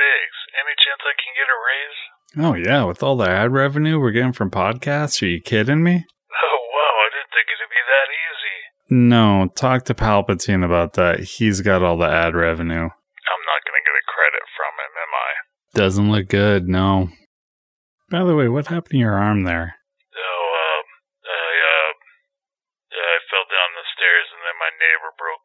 Biggs, any chance I can get a raise? Oh, yeah, with all the ad revenue we're getting from podcasts, are you kidding me? Oh, wow, I didn't think it'd be that easy. No, talk to Palpatine about that. He's got all the ad revenue. I'm not gonna get a credit from him, am I? Doesn't look good, no. By the way, what happened to your arm there? Oh, um, I, uh, I fell down the stairs and then my neighbor broke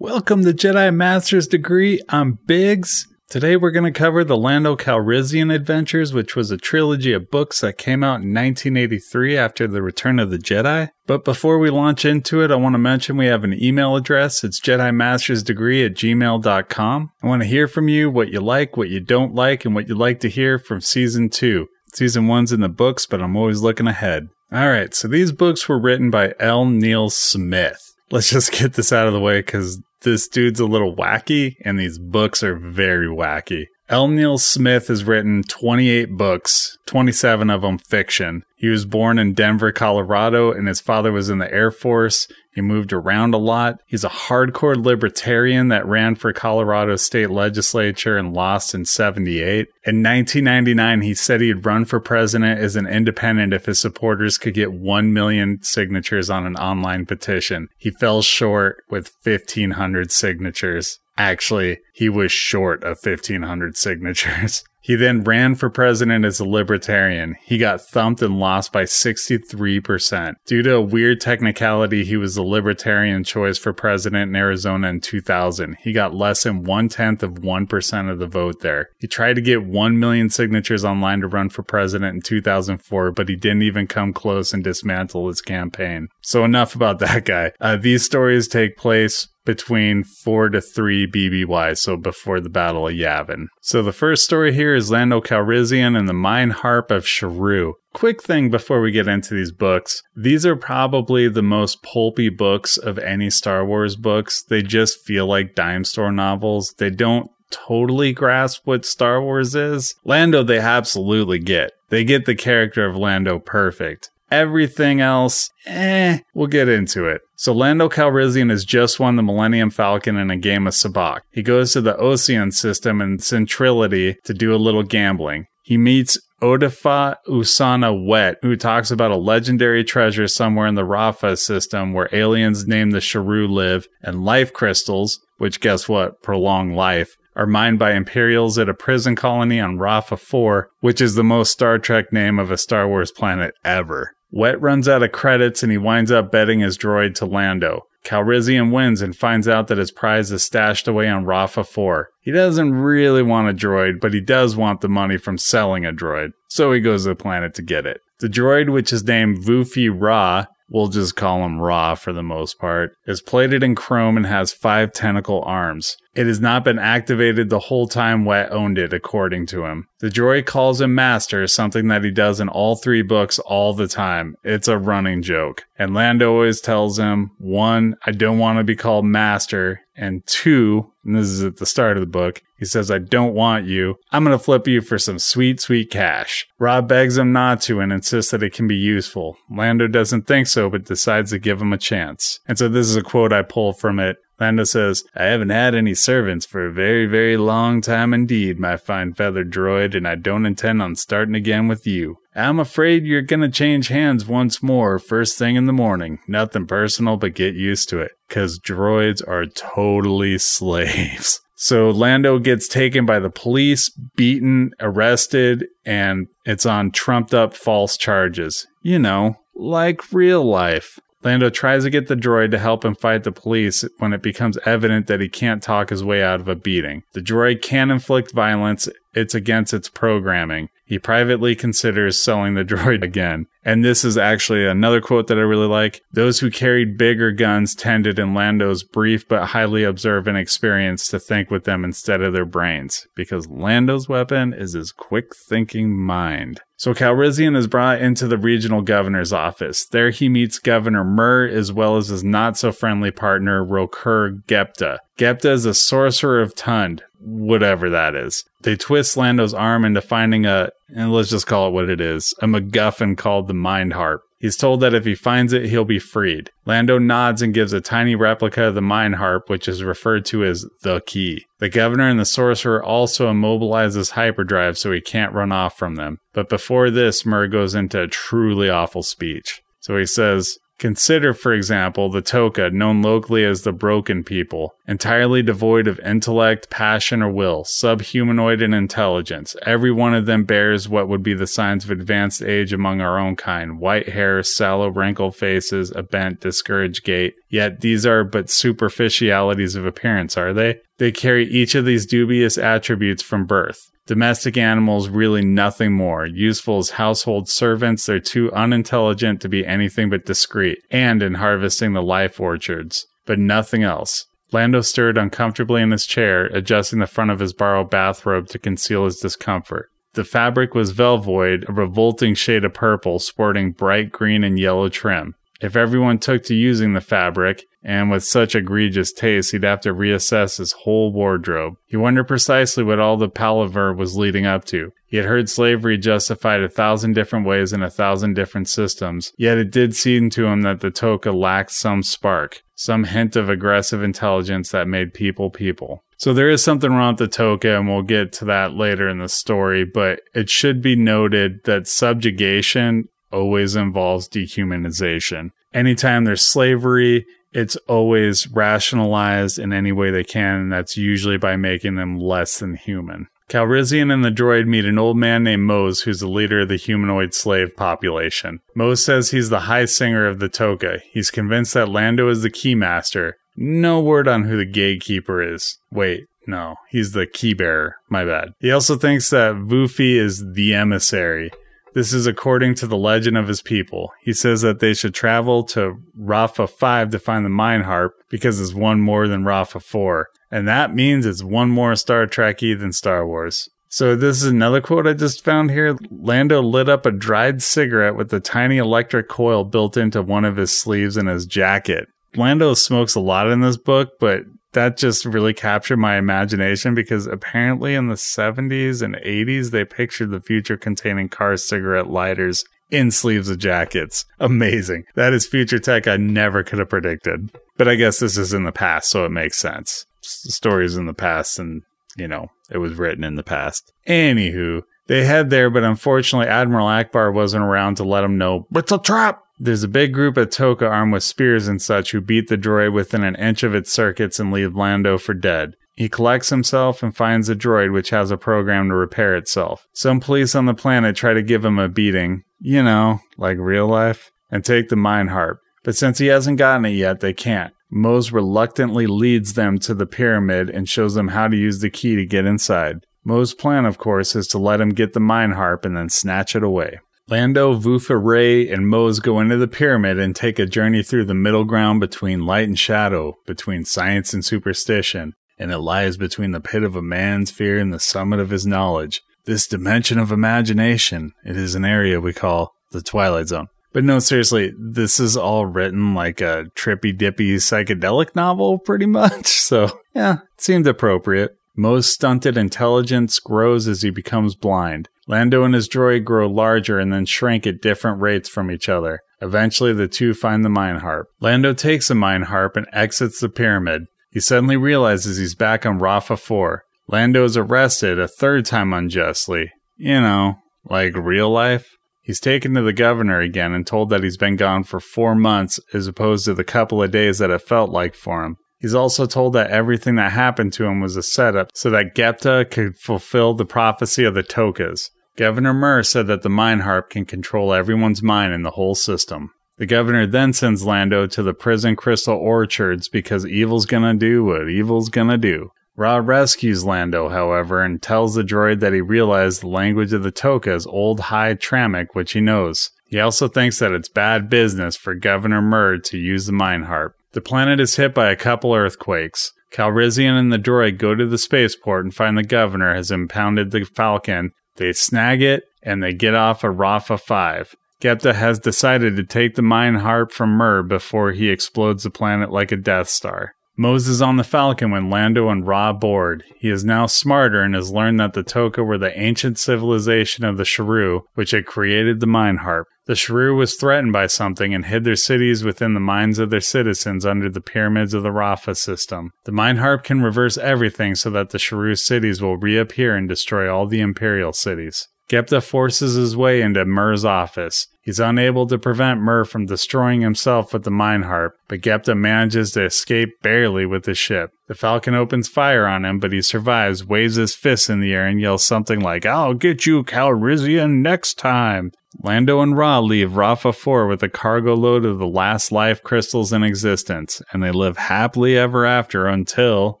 Welcome to Jedi Master's Degree. I'm Biggs. Today we're going to cover the Lando Calrissian Adventures, which was a trilogy of books that came out in 1983 after the Return of the Jedi. But before we launch into it, I want to mention we have an email address. It's JediMastersDegree at gmail.com. I want to hear from you what you like, what you don't like, and what you'd like to hear from season two. Season one's in the books, but I'm always looking ahead. All right, so these books were written by L. Neil Smith. Let's just get this out of the way because this dude's a little wacky and these books are very wacky. L. Neil Smith has written 28 books, 27 of them fiction. He was born in Denver, Colorado, and his father was in the Air Force. He moved around a lot. He's a hardcore libertarian that ran for Colorado state legislature and lost in 78. In 1999, he said he'd run for president as an independent if his supporters could get 1 million signatures on an online petition. He fell short with 1,500 signatures. Actually, he was short of 1,500 signatures. He then ran for president as a libertarian. He got thumped and lost by 63%. Due to a weird technicality, he was the libertarian choice for president in Arizona in 2000. He got less than one tenth of 1% of the vote there. He tried to get 1 million signatures online to run for president in 2004, but he didn't even come close and dismantle his campaign. So, enough about that guy. Uh, these stories take place between 4 to 3 BBY, so before the Battle of Yavin. So the first story here is Lando Calrissian and the Mind Harp of Sharu. Quick thing before we get into these books. These are probably the most pulpy books of any Star Wars books. They just feel like dime store novels. They don't totally grasp what Star Wars is. Lando, they absolutely get. They get the character of Lando perfect. Everything else, eh, we'll get into it. So Lando Calrissian has just won the Millennium Falcon in a game of sabacc. He goes to the Oseon system in Centrality to do a little gambling. He meets Odifa Usana Wet, who talks about a legendary treasure somewhere in the Rafa system where aliens named the Sharu live, and life crystals, which guess what, prolong life, are mined by Imperials at a prison colony on Rafa 4, which is the most Star Trek name of a Star Wars planet ever. Wet runs out of credits and he winds up betting his droid to Lando. Calrissian wins and finds out that his prize is stashed away on Rafa 4. He doesn't really want a droid, but he does want the money from selling a droid, so he goes to the planet to get it. The droid, which is named Vuffi Raa, we'll just call him Ra for the most part, is plated in chrome and has five tentacle arms. It has not been activated the whole time Wet owned it, according to him. The droid calls him Master, something that he does in all three books all the time. It's a running joke. And Lando always tells him, one, I don't want to be called Master, and two, and this is at the start of the book, he says, I don't want you. I'm going to flip you for some sweet, sweet cash. Rob begs him not to and insists that it can be useful. Lando doesn't think so, but decides to give him a chance. And so this is a quote I pull from it. Lando says, I haven't had any servants for a very, very long time indeed, my fine feathered droid, and I don't intend on starting again with you. I'm afraid you're gonna change hands once more first thing in the morning. Nothing personal, but get used to it. Cause droids are totally slaves. So Lando gets taken by the police, beaten, arrested, and it's on trumped up false charges. You know, like real life. Lando tries to get the droid to help him fight the police when it becomes evident that he can't talk his way out of a beating. The droid can inflict violence, it's against its programming. He privately considers selling the droid again. And this is actually another quote that I really like. Those who carried bigger guns tended in Lando's brief but highly observant experience to think with them instead of their brains, because Lando's weapon is his quick thinking mind. So Calrissian is brought into the regional governor's office. There he meets Governor Mer as well as his not so friendly partner Rokur Gepta. Gepta is a sorcerer of Tund, whatever that is. They twist Lando's arm into finding a, and let's just call it what it is, a MacGuffin called the Mind Harp. He's told that if he finds it, he'll be freed. Lando nods and gives a tiny replica of the Mind Harp, which is referred to as the key. The governor and the sorcerer also immobilizes hyperdrive so he can't run off from them. But before this, Mer goes into a truly awful speech. So he says, Consider, for example, the Toka, known locally as the Broken People, entirely devoid of intellect, passion, or will, subhumanoid in intelligence. Every one of them bears what would be the signs of advanced age among our own kind white hair, sallow, wrinkled faces, a bent, discouraged gait. Yet these are but superficialities of appearance, are they? They carry each of these dubious attributes from birth. Domestic animals really nothing more. Useful as household servants, they're too unintelligent to be anything but discreet, and in harvesting the life orchards, but nothing else. Lando stirred uncomfortably in his chair, adjusting the front of his borrowed bathrobe to conceal his discomfort. The fabric was velvoid, a revolting shade of purple, sporting bright green and yellow trim. If everyone took to using the fabric, and with such egregious taste, he'd have to reassess his whole wardrobe. He wondered precisely what all the palaver was leading up to. He had heard slavery justified a thousand different ways in a thousand different systems, yet it did seem to him that the Toka lacked some spark, some hint of aggressive intelligence that made people people. So there is something wrong with the Toka, and we'll get to that later in the story, but it should be noted that subjugation always involves dehumanization. Anytime there's slavery, it's always rationalized in any way they can, and that's usually by making them less than human. Calrissian and the droid meet an old man named Mohs, who's the leader of the humanoid slave population. Mohs says he's the high singer of the Toka. He's convinced that Lando is the keymaster. No word on who the gatekeeper is. Wait, no, he's the key bearer. My bad. He also thinks that Vuffi is the emissary. This is according to the legend of his people. He says that they should travel to Rafa 5 to find the Mind Harp because it's one more than Rafa 4. And that means it's one more Star Trekkie than Star Wars. So this is another quote I just found here. Lando lit up a dried cigarette with a tiny electric coil built into one of his sleeves in his jacket. Lando smokes a lot in this book, but that just really captured my imagination because apparently in the 70s and 80s they pictured the future containing car cigarette lighters in sleeves of jackets. Amazing. That is future tech I never could have predicted. But I guess this is in the past, so it makes sense. The in the past and, you know, it was written in the past. Anywho, they head there, but unfortunately Admiral Ackbar wasn't around to let them know, it's a trap! There's a big group of Toka armed with spears and such who beat the droid within an inch of its circuits and leave Lando for dead. He collects himself and finds a droid which has a program to repair itself. Some police on the planet try to give him a beating, you know, like real life, and take the Mind Harp. But since he hasn't gotten it yet, they can't. Mohs reluctantly leads them to the pyramid and shows them how to use the key to get inside. Mo's plan, of course, is to let him get the Mind Harp and then snatch it away. Lando, Vufa, Ray, and Mohs go into the pyramid and take a journey through the middle ground between light and shadow, between science and superstition, and it lies between the pit of a man's fear and the summit of his knowledge. This dimension of imagination, it is an area we call the Twilight Zone. But no, seriously, this is all written like a trippy dippy psychedelic novel, pretty much. So, yeah, it seemed appropriate. Mo's stunted intelligence grows as he becomes blind. Lando and his droid grow larger and then shrink at different rates from each other. Eventually, the two find the Mind Harp. Lando takes the Mind Harp and exits the pyramid. He suddenly realizes he's back on Rafa 4. Lando is arrested a third time unjustly. You know, like real life. He's taken to the governor again and told that he's been gone for four months as opposed to the couple of days that it felt like for him. He's also told that everything that happened to him was a setup so that Gepta could fulfill the prophecy of the Tokas. Governor Mer said that the Mind Harp can control everyone's mind in the whole system. The governor then sends Lando to the prison crystal orchards because evil's gonna do what evil's gonna do. Raa rescues Lando, however, and tells the droid that he realized the language of the Toka is Old High Tramic, which he knows. He also thinks that it's bad business for Governor Murd to use the mind harp. The planet is hit by a couple earthquakes. Calrissian and the droid go to the spaceport and find the governor has impounded the Falcon. They snag it and they get off a Rafa 5. Gepta has decided to take the mind harp from Mer before he explodes the planet like a Death Star. Moses on the Falcon when Lando and Raa board. He is now smarter and has learned that the Toka were the ancient civilization of the Sharu, which had created the mind harp. The Sharu was threatened by something and hid their cities within the minds of their citizens under the pyramids of the Rafa system. The mind harp can reverse everything so that the Sharu cities will reappear and destroy all the Imperial cities. Gepta forces his way into Mer's office. He's unable to prevent Mer from destroying himself with the mind harp, but Gepta manages to escape barely with his ship. The Falcon opens fire on him, but he survives, waves his fists in the air, and yells something like, I'll get you, Calrissian, next time. Lando and Raa leave Rafa 4 with a cargo load of the last life crystals in existence, and they live happily ever after until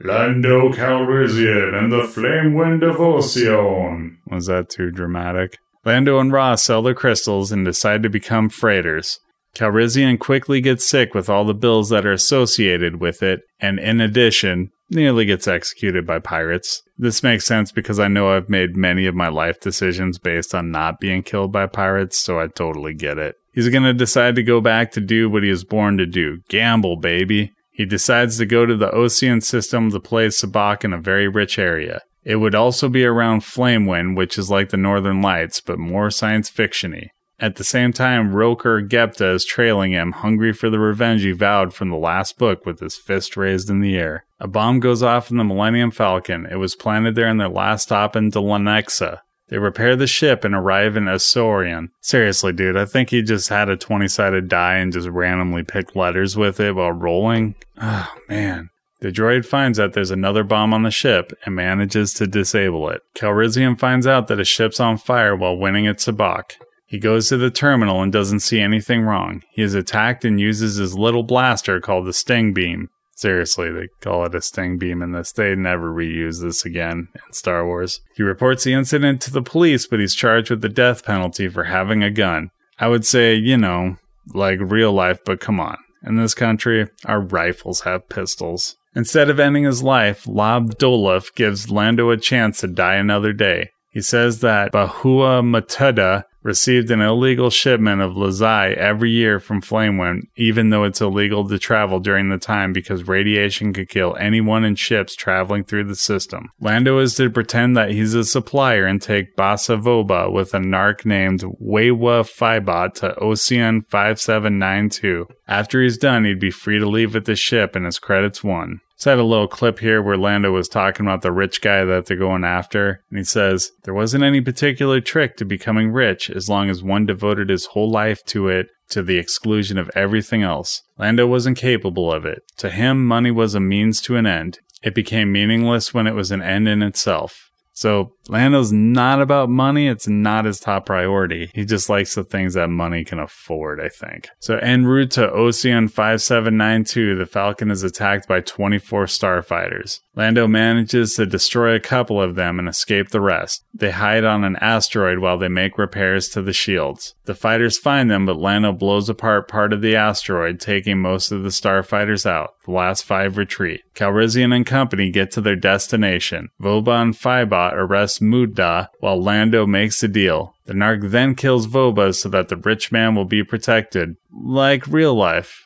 Lando Calrissian and the Flamewind of Oseon. Was that too dramatic? Lando and Raa sell their crystals and decide to become freighters. Calrissian quickly gets sick with all the bills that are associated with it, and in addition, nearly gets executed by pirates. This makes sense because I know I've made many of my life decisions based on not being killed by pirates, so I totally get it. He's gonna decide to go back to do what he was born to do gamble, baby. He decides to go to the Oseon system to play Sabacc in a very rich area. It would also be around Flamewind, which is like the Northern Lights, but more science fictiony. At the same time, Rokur Gepta is trailing him, hungry for the revenge he vowed from the last book with his fist raised in the air. A bomb goes off in the Millennium Falcon. It was planted there in their last stop in Delanexa. They repair the ship and arrive in Asorian. Seriously, dude, I think he just had a 20 sided die and just randomly picked letters with it while rolling. Oh, man. The droid finds out there's another bomb on the ship and manages to disable it. Calrissian finds out that a ship's on fire while winning at Sabacc. He goes to the terminal and doesn't see anything wrong. He is attacked and uses his little blaster called the Sting Beam. Seriously, they call it a Sting Beam in this. They never reuse this again in Star Wars. He reports the incident to the police, but he's charged with the death penalty for having a gun. I would say, you know, like real life, but come on. In this country, our rifles have pistols. Instead of ending his life, Dolaf gives Lando a chance to die another day. He says that Bohhuah Mutdah received an illegal shipment of lazai every year from Flamewind, even though it's illegal to travel during the time because radiation could kill anyone in ships traveling through the system. Lando is to pretend that he's a supplier and take Basa Voba with a narc named Wewa Fibot to Oseon 5792. After he's done, he'd be free to leave with the ship and his credits won. So I had a little clip here where Lando was talking about the rich guy that they're going after, and he says, There wasn't any particular trick to becoming rich as long as one devoted his whole life to it to the exclusion of everything else. Lando wasn't capable of it. To him, money was a means to an end. It became meaningless when it was an end in itself. So Lando's not about money. It's not his top priority. He just likes the things that money can afford, I think. So en route to Oseon 5792, the Falcon is attacked by 24 starfighters. Lando manages to destroy a couple of them and escape the rest. They hide on an asteroid while they make repairs to the shields. The fighters find them, but Lando blows apart part of the asteroid, taking most of the starfighters out. The last five retreat. Calrissian and company get to their destination. Voba and Fibot arrest Mudda while Lando makes a deal. The Narc then kills Voba so that the rich man will be protected, like real life.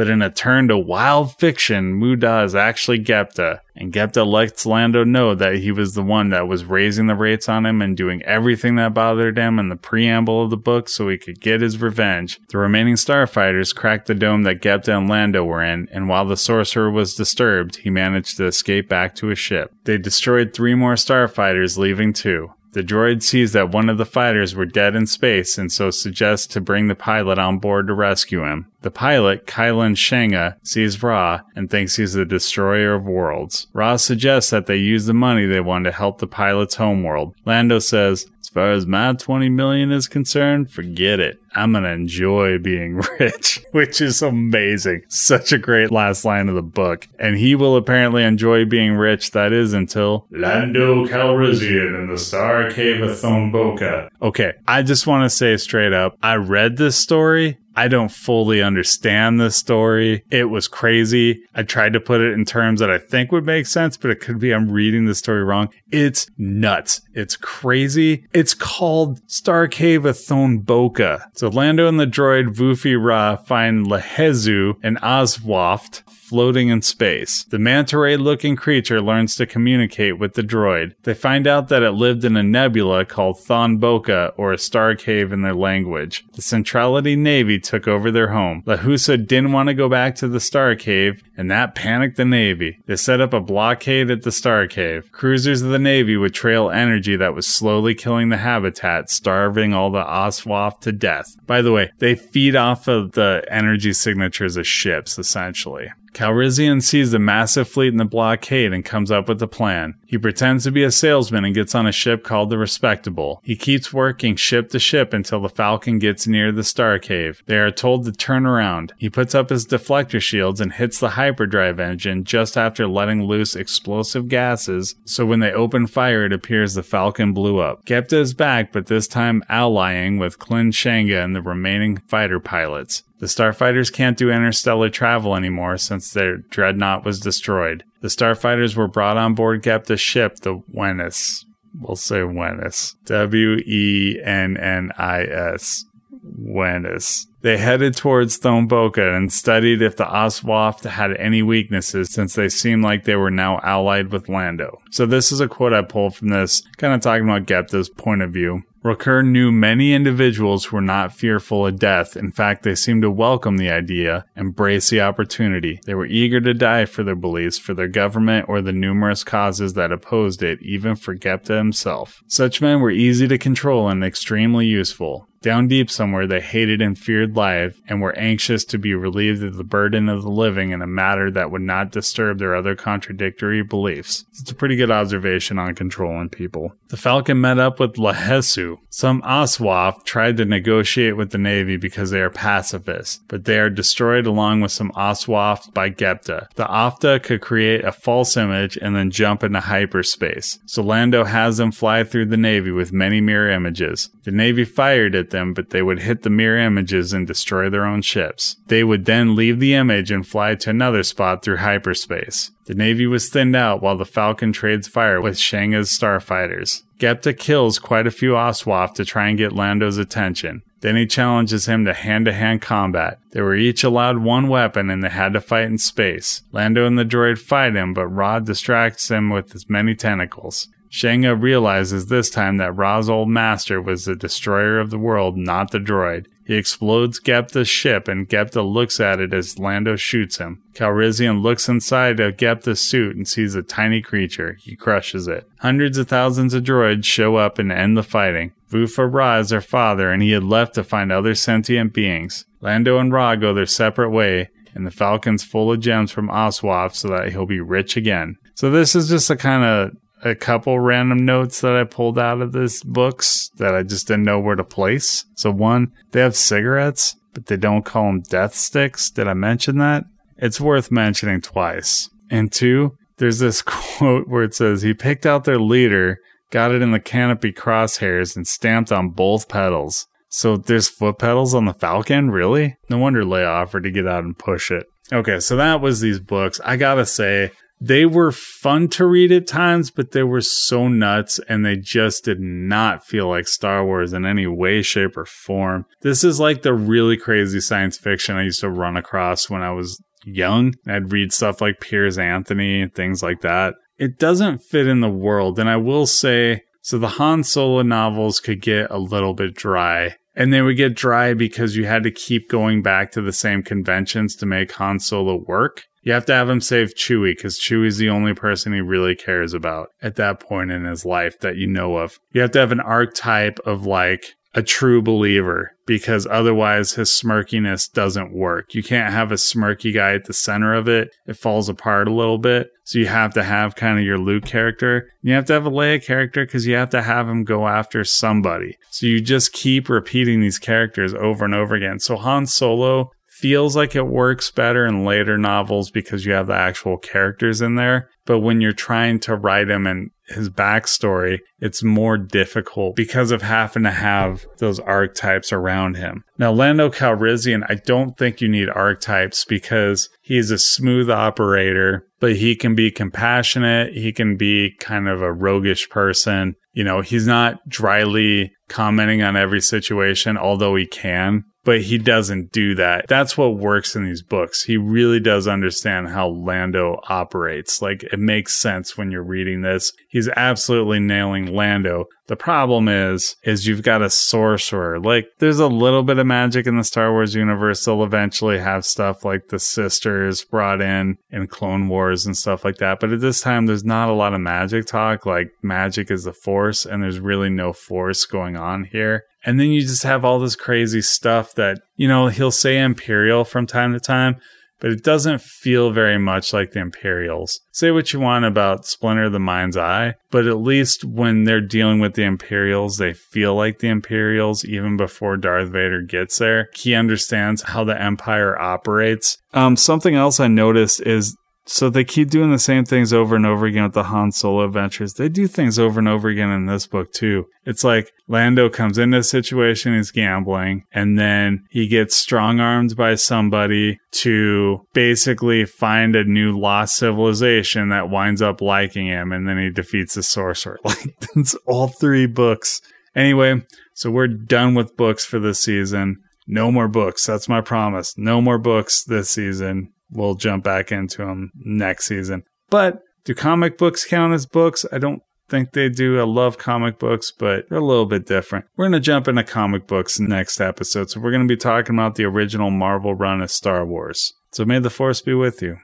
But in a turn to wild fiction, Muda is actually Gepta, and Gepta lets Lando know that he was the one that was raising the rates on him and doing everything that bothered him in the preamble of the book so he could get his revenge. The remaining starfighters cracked the dome that Gepta and Lando were in, and while the sorcerer was disturbed, he managed to escape back to his ship. They destroyed three more starfighters, leaving two. The droid sees that one of the fighters were dead in space and so suggests to bring the pilot on board to rescue him. The pilot, Klyn Shanga, sees Raa and thinks he's the destroyer of worlds. Raa suggests that they use the money they won to help the pilot's homeworld. Lando says, far as my 20 million is concerned, forget it. I'm going to enjoy being rich, which is amazing. Such a great last line of the book. And he will apparently enjoy being rich. That is until Lando Calrissian in the Star Cave of Thonboka. Okay, I just want to say straight up, I read this story. I don't fully understand this story. It was crazy. I tried to put it in terms that I think would make sense, but it could be I'm reading the story wrong. It's nuts. It's crazy. It's called Star Cave of Thonboka. So Lando and the droid Vuffi Raa find Lehesu and Oswaft floating in space. The manta ray looking creature learns to communicate with the droid. They find out that it lived in a nebula called Thonboka, or a star cave in their language. The Centrality Navy took over their home. Lehesu didn't want to go back to the star cave, and that panicked the Navy. They set up a blockade at the star cave. Cruisers of the Navy would trail energy that was slowly killing the habitat, starving all the Oswaft to death. By the way, they feed off of the energy signatures of ships, essentially. Calrissian sees the massive fleet in the blockade and comes up with a plan. He pretends to be a salesman and gets on a ship called the Respectable. He keeps working ship to ship until the Falcon gets near the Star Cave. They are told to turn around. He puts up his deflector shields and hits the hyperdrive engine just after letting loose explosive gases, so when they open fire, it appears the Falcon blew up. Gepta is back, but this time allying with Klyn Shanga and the remaining fighter pilots. The starfighters can't do interstellar travel anymore since their dreadnought was destroyed. The starfighters were brought on board Gepta's ship, the Wennis. We'll say Wennis. W E N N I S. Wennis. They headed towards Thonboka and studied if the Oswaft had any weaknesses since they seemed like they were now allied with Lando. So this is a quote I pulled from this, kind of talking about Gepta's point of view. Rokur knew many individuals who were not fearful of death. In fact, they seemed to welcome the idea, embrace the opportunity. They were eager to die for their beliefs, for their government, or the numerous causes that opposed it, even for Gepta himself. Such men were easy to control and extremely useful. Down deep somewhere, they hated and feared life and were anxious to be relieved of the burden of the living in a matter that would not disturb their other contradictory beliefs. It's a pretty good observation on controlling people. The Falcon met up with Lehesu. Some Oswaft tried to negotiate with the Navy because they are pacifists, but they are destroyed along with some Oswaft by Gepta. The Ofta could create a false image and then jump into hyperspace. So Lando has them fly through the Navy with many mirror images. The Navy fired at them, but they would hit the mirror images and destroy their own ships. They would then leave the image and fly to another spot through hyperspace. The Navy was thinned out while the Falcon trades fire with Shanga's starfighters. Gepta kills quite a few Oswaft to try and get Lando's attention. Then he challenges him to hand to hand combat. They were each allowed one weapon and they had to fight in space. Lando and the droid fight him, but Rod distracts him with his many tentacles. Shanga realizes this time that Raa's old master was the destroyer of the world, not the droid. He explodes Gepta's ship, and Gepta looks at it as Lando shoots him. Calrissian looks inside of Gepta's suit and sees a tiny creature. He crushes it. Hundreds of thousands of droids show up and end the fighting. Vuffi Raa is their father, and he had left to find other sentient beings. Lando and Ra go their separate way, and the Falcon's full of gems from Oswaft so that he'll be rich again. So this is just a kind of a couple random notes that I pulled out of this books that I just didn't know where to place. So one, they have cigarettes, but they don't call them death sticks. Did I mention that? It's worth mentioning twice. And two, there's this quote where it says he picked out their leader, got it in the canopy crosshairs, and stamped on both pedals. So there's foot pedals on the Falcon? Really? No wonder Leia offered to get out and push it. Okay, so that was these books. I gotta say, they were fun to read at times, but they were so nuts and they just did not feel like Star Wars in any way, shape, or form. This is like the really crazy science fiction I used to run across when I was young. I'd read stuff like Piers Anthony and things like that. It doesn't fit in the world. And I will say, so the Han Solo novels could get a little bit dry. And they would get dry because you had to keep going back to the same conventions to make Han Solo work. You have to have him save Chewie because Chewie's the only person he really cares about at that point in his life that you know of. You have to have an archetype of like a true believer because otherwise his smirkiness doesn't work. You can't have a smirky guy at the center of it. It falls apart a little bit. So you have to have kind of your Luke character. You have to have a Leia character because you have to have him go after somebody. So you just keep repeating these characters over and over again. So Han Solo feels like it works better in later novels because you have the actual characters in there. But when you're trying to write him and his backstory, it's more difficult because of having to have those archetypes around him. Now, Lando Calrissian, I don't think you need archetypes because he's a smooth operator, but he can be compassionate. He can be kind of a roguish person. You know, he's not dryly commenting on every situation, although he can but he doesn't do that. That's what works in these books. He really does understand how Lando operates. Like it makes sense when you're reading this. He's absolutely nailing Lando. The problem is, is you've got a sorcerer. Like there's a little bit of magic in the Star Wars universe. They'll eventually have stuff like the sisters brought in in Clone Wars and stuff like that. But at this time, there's not a lot of magic talk. Like magic is the force and there's really no force going on here. And then you just have all this crazy stuff that, you know, he'll say Imperial from time to time, but it doesn't feel very much like the Imperials. Say what you want about Splinter of the Mind's Eye, but at least when they're dealing with the Imperials, they feel like the Imperials even before Darth Vader gets there. He understands how the Empire operates. Um, something else I noticed is so they keep doing the same things over and over again with the Han Solo adventures. They do things over and over again in this book too. It's like Lando comes into a situation, he's gambling, and then he gets strong armed by somebody to basically find a new lost civilization that winds up liking him, and then he defeats the sorcerer. Like that's all three books. Anyway, so we're done with books for this season. No more books. That's my promise. No more books this season we'll jump back into them next season. But do comic books count as books? I don't think they do. I love comic books, but they're a little bit different. We're going to jump into comic books next episode. So we're going to be talking about the original Marvel run of Star Wars. So may the force be with you.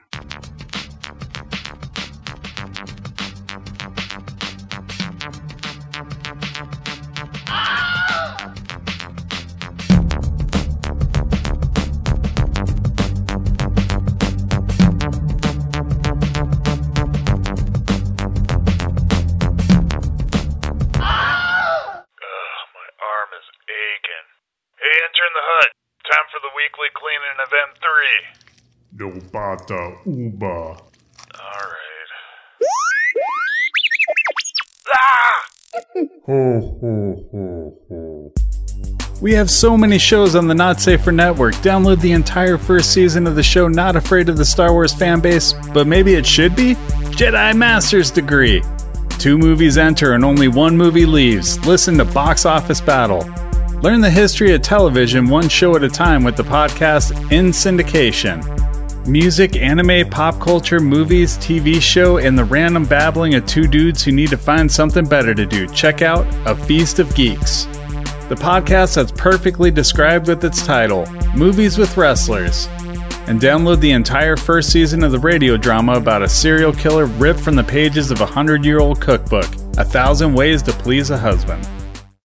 Nobata Uba. Alright. Ho, ho, ho, ho. We have so many shows on the Not Safer Network. Download the entire first season of the show Not Afraid of the Star Wars fan base, but maybe it should be? Jedi Master's Degree. Two movies enter and only one movie leaves. Listen to Box Office Battle. Learn the history of television one show at a time with the podcast In Syndication. Music, anime, pop culture, movies, TV show, and the random babbling of two dudes who need to find something better to do. Check out A Feast of Geeks. The podcast that's perfectly described with its title, Movies with Wrestlers. And download the entire first season of the radio drama about a serial killer ripped from the pages of a hundred year old cookbook, A Thousand Ways to Please a Husband.